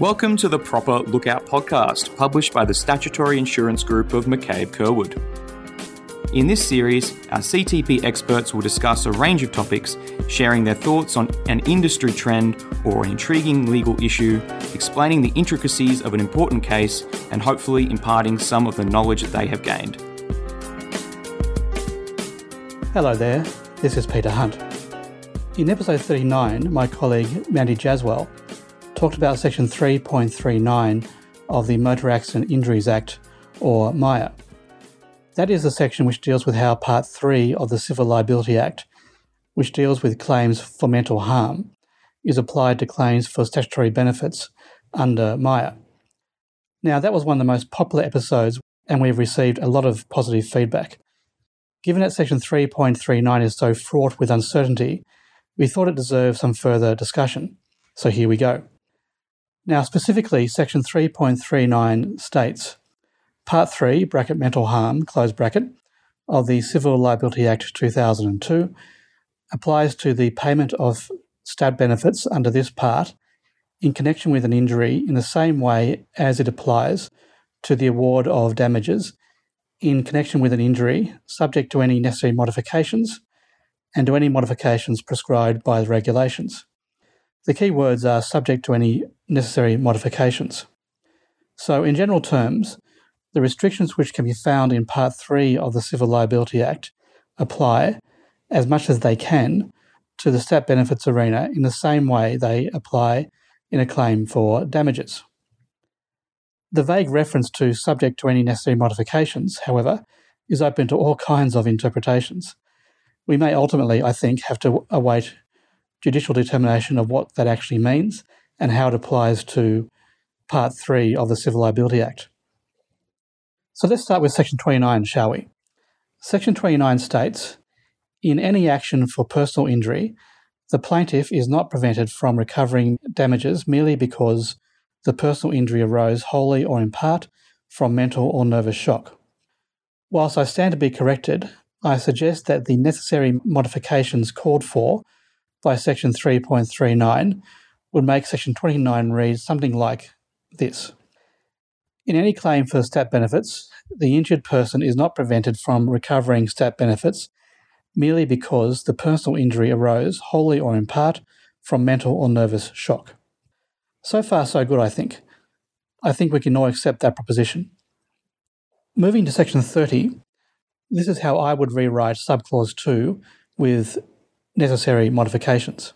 Welcome to the Proper Lookout podcast, published by the Statutory Insurance Group of McCabe Curwood. In this series, our CTP experts will discuss a range of topics, sharing their thoughts on an industry trend or an intriguing legal issue, explaining the intricacies of an important case, and hopefully imparting some of the knowledge that they have gained. Hello there, this is Peter Hunt. In episode 39, my colleague Mandy Jaswell talked about section 3.39 of the Motor Accident Injuries Act, or MIA. That is the section which deals with how Part 3 of the Civil Liability Act, which deals with claims for mental harm, is applied to claims for statutory benefits under MIA. Now, that was one of the most popular episodes, and we've received a lot of positive feedback. Given that Section 3.39 is so fraught with uncertainty, we thought it deserved some further discussion. So here we go. Now, specifically, Section 3.39 states Part 3, bracket mental harm, close bracket, of the Civil Liability Act 2002 applies to the payment of stat benefits under this part in connection with an injury in the same way as it applies to the award of damages in connection with an injury subject to any necessary modifications and to any modifications prescribed by the regulations. The key words are subject to any necessary modifications. So, in general terms, the restrictions which can be found in Part 3 of the Civil Liability Act apply, as much as they can, to the stat benefits arena in the same way they apply in a claim for damages. The vague reference to subject to any necessary modifications, however, is open to all kinds of interpretations. We may ultimately, I think, have to await judicial determination of what that actually means and how it applies to Part 3 of the Civil Liability Act. So let's start with Section 29, shall we? Section 29 states In any action for personal injury, the plaintiff is not prevented from recovering damages merely because the personal injury arose wholly or in part from mental or nervous shock. Whilst I stand to be corrected, I suggest that the necessary modifications called for by Section 3.39 would make Section 29 read something like this in any claim for stat benefits, the injured person is not prevented from recovering stat benefits merely because the personal injury arose wholly or in part from mental or nervous shock. So far, so good, I think. I think we can all accept that proposition. Moving to section 30, this is how I would rewrite subclause 2 with necessary modifications.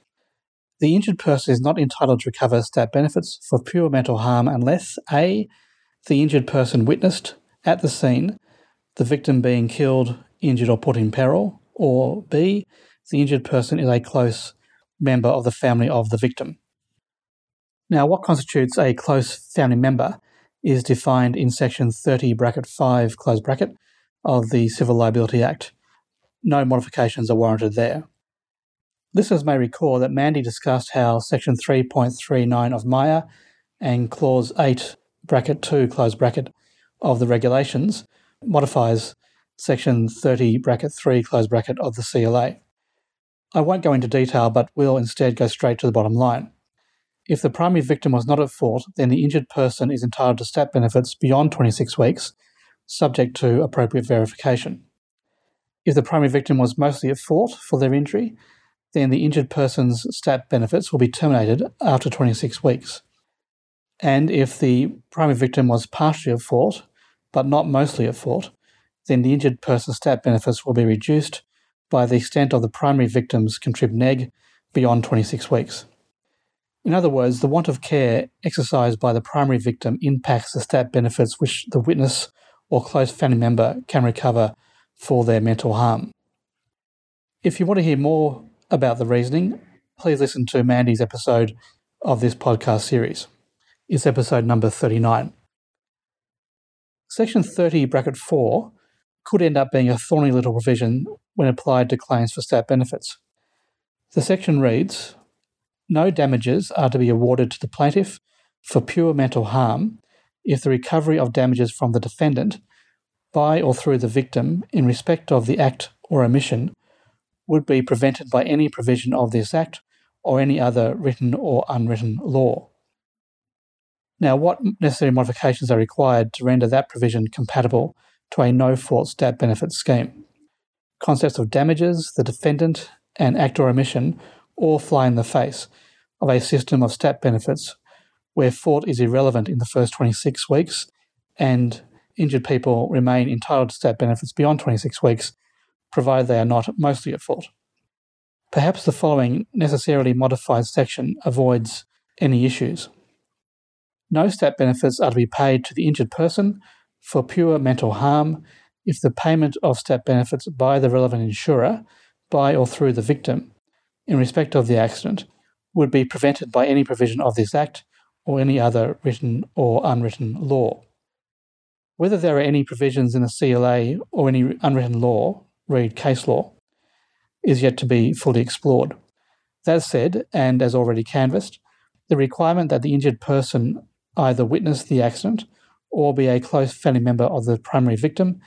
The injured person is not entitled to recover stat benefits for pure mental harm unless A the injured person witnessed at the scene the victim being killed, injured, or put in peril, or B, the injured person is a close member of the family of the victim. Now, what constitutes a close family member is defined in section 30 bracket 5 close bracket of the Civil Liability Act. No modifications are warranted there. Listeners may recall that Mandy discussed how section 3.39 of MIA and clause 8 bracket 2 close bracket of the regulations modifies section 30 bracket 3 close bracket of the CLA. I won't go into detail but will instead go straight to the bottom line. If the primary victim was not at fault, then the injured person is entitled to stat benefits beyond 26 weeks, subject to appropriate verification. If the primary victim was mostly at fault for their injury, then the injured person's stat benefits will be terminated after 26 weeks. And if the primary victim was partially at fault, but not mostly at fault, then the injured person's stat benefits will be reduced by the extent of the primary victim's contrib neg beyond 26 weeks. In other words, the want of care exercised by the primary victim impacts the stat benefits which the witness or close family member can recover for their mental harm. If you want to hear more about the reasoning, please listen to Mandy's episode of this podcast series It's episode number 39. Section 30, bracket 4, could end up being a thorny little provision when applied to claims for stat benefits. The section reads No damages are to be awarded to the plaintiff for pure mental harm if the recovery of damages from the defendant by or through the victim in respect of the act or omission would be prevented by any provision of this act or any other written or unwritten law. Now, what necessary modifications are required to render that provision compatible to a no fault stat benefits scheme? Concepts of damages, the defendant, and act or omission all fly in the face of a system of stat benefits where fault is irrelevant in the first 26 weeks and injured people remain entitled to stat benefits beyond 26 weeks, provided they are not mostly at fault. Perhaps the following necessarily modified section avoids any issues. No stat benefits are to be paid to the injured person for pure mental harm if the payment of stat benefits by the relevant insurer, by or through the victim, in respect of the accident, would be prevented by any provision of this Act or any other written or unwritten law. Whether there are any provisions in the CLA or any unwritten law, read case law, is yet to be fully explored. That said, and as already canvassed, the requirement that the injured person either witness the accident or be a close family member of the primary victim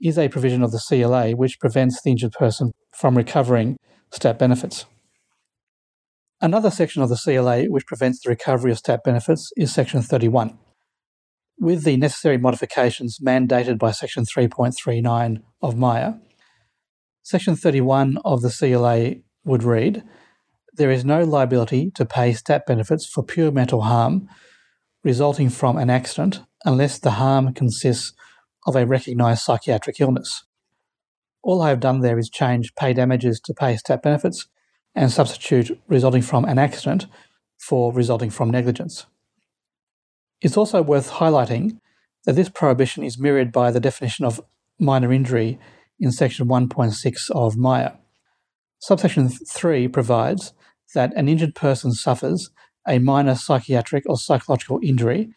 is a provision of the CLA which prevents the injured person from recovering stat benefits. Another section of the CLA which prevents the recovery of stat benefits is Section 31 with the necessary modifications mandated by Section 3.39 of MIA, Section 31 of the CLA would read There is no liability to pay stat benefits for pure mental harm resulting from an accident unless the harm consists of a recognised psychiatric illness. All I have done there is change pay damages to pay stat benefits and substitute resulting from an accident for resulting from negligence. It's also worth highlighting that this prohibition is mirrored by the definition of minor injury in section 1.6 of MAIA. Subsection 3 provides that an injured person suffers a minor psychiatric or psychological injury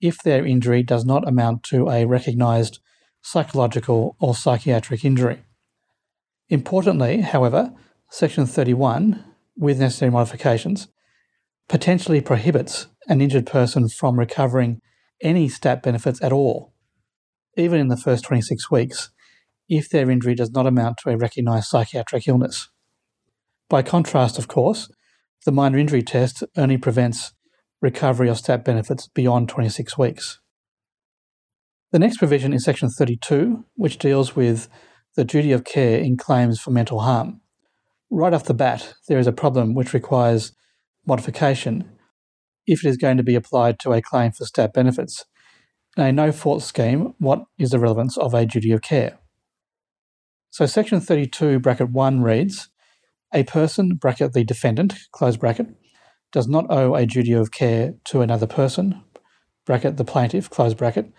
if their injury does not amount to a recognised psychological or psychiatric injury. Importantly, however, Section 31, with necessary modifications, potentially prohibits an injured person from recovering any stat benefits at all, even in the first 26 weeks, if their injury does not amount to a recognised psychiatric illness. By contrast, of course, the minor injury test only prevents recovery of stat benefits beyond 26 weeks. The next provision is Section 32, which deals with the duty of care in claims for mental harm. Right off the bat, there is a problem which requires modification if it is going to be applied to a claim for stat benefits. In a no fault scheme, what is the relevance of a duty of care? So section 32 bracket 1 reads a person bracket the defendant close bracket does not owe a duty of care to another person bracket the plaintiff close bracket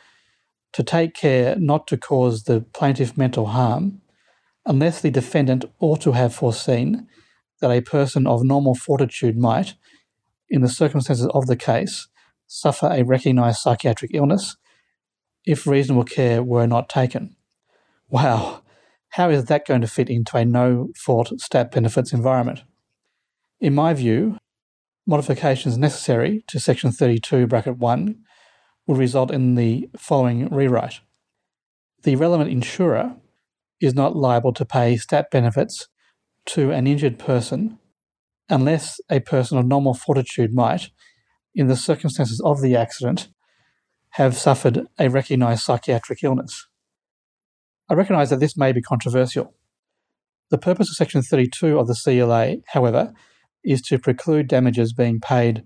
to take care not to cause the plaintiff mental harm unless the defendant ought to have foreseen that a person of normal fortitude might in the circumstances of the case, suffer a recognised psychiatric illness if reasonable care were not taken. Wow, how is that going to fit into a no fault stat benefits environment? In my view, modifications necessary to section 32 bracket 1 would result in the following rewrite. The relevant insurer is not liable to pay stat benefits to an injured person unless a person of normal fortitude might, in the circumstances of the accident, have suffered a recognised psychiatric illness. I recognise that this may be controversial. The purpose of Section 32 of the CLA, however, is to preclude damages being paid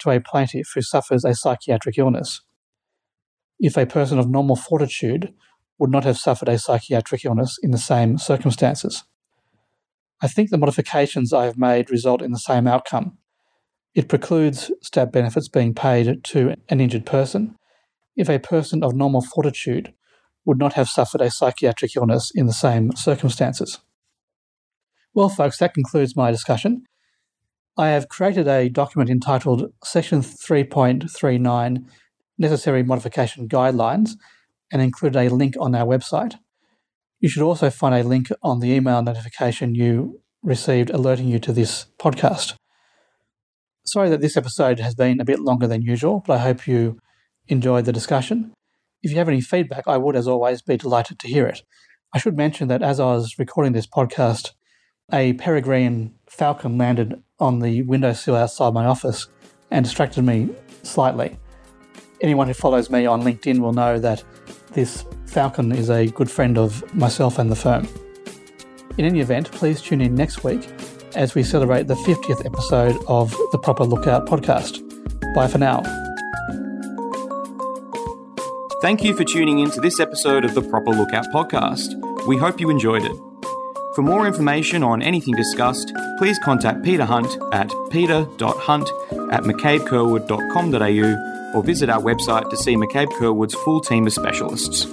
to a plaintiff who suffers a psychiatric illness. If a person of normal fortitude would not have suffered a psychiatric illness in the same circumstances. I think the modifications I have made result in the same outcome. It precludes stat benefits being paid to an injured person if a person of normal fortitude would not have suffered a psychiatric illness in the same circumstances. Well, folks, that concludes my discussion. I have created a document entitled Section 3.39 Necessary Modification Guidelines and included a link on our website. You should also find a link on the email notification you received alerting you to this podcast. Sorry that this episode has been a bit longer than usual, but I hope you enjoyed the discussion. If you have any feedback, I would, as always, be delighted to hear it. I should mention that as I was recording this podcast, a peregrine falcon landed on the windowsill outside my office and distracted me slightly. anyone who follows me on LinkedIn will know that this falcon is a good friend of myself and the firm. In any event, please tune in next week as we celebrate the 50th episode of the Proper Lookout podcast. Bye for now. Thank you for tuning in to this episode of the Proper Lookout podcast. We hope you enjoyed it. For more information on anything discussed, please contact Peter Hunt at peter.hunt at mccabecurwood.com.au or visit our website to see McCabe Curwood's full team of specialists.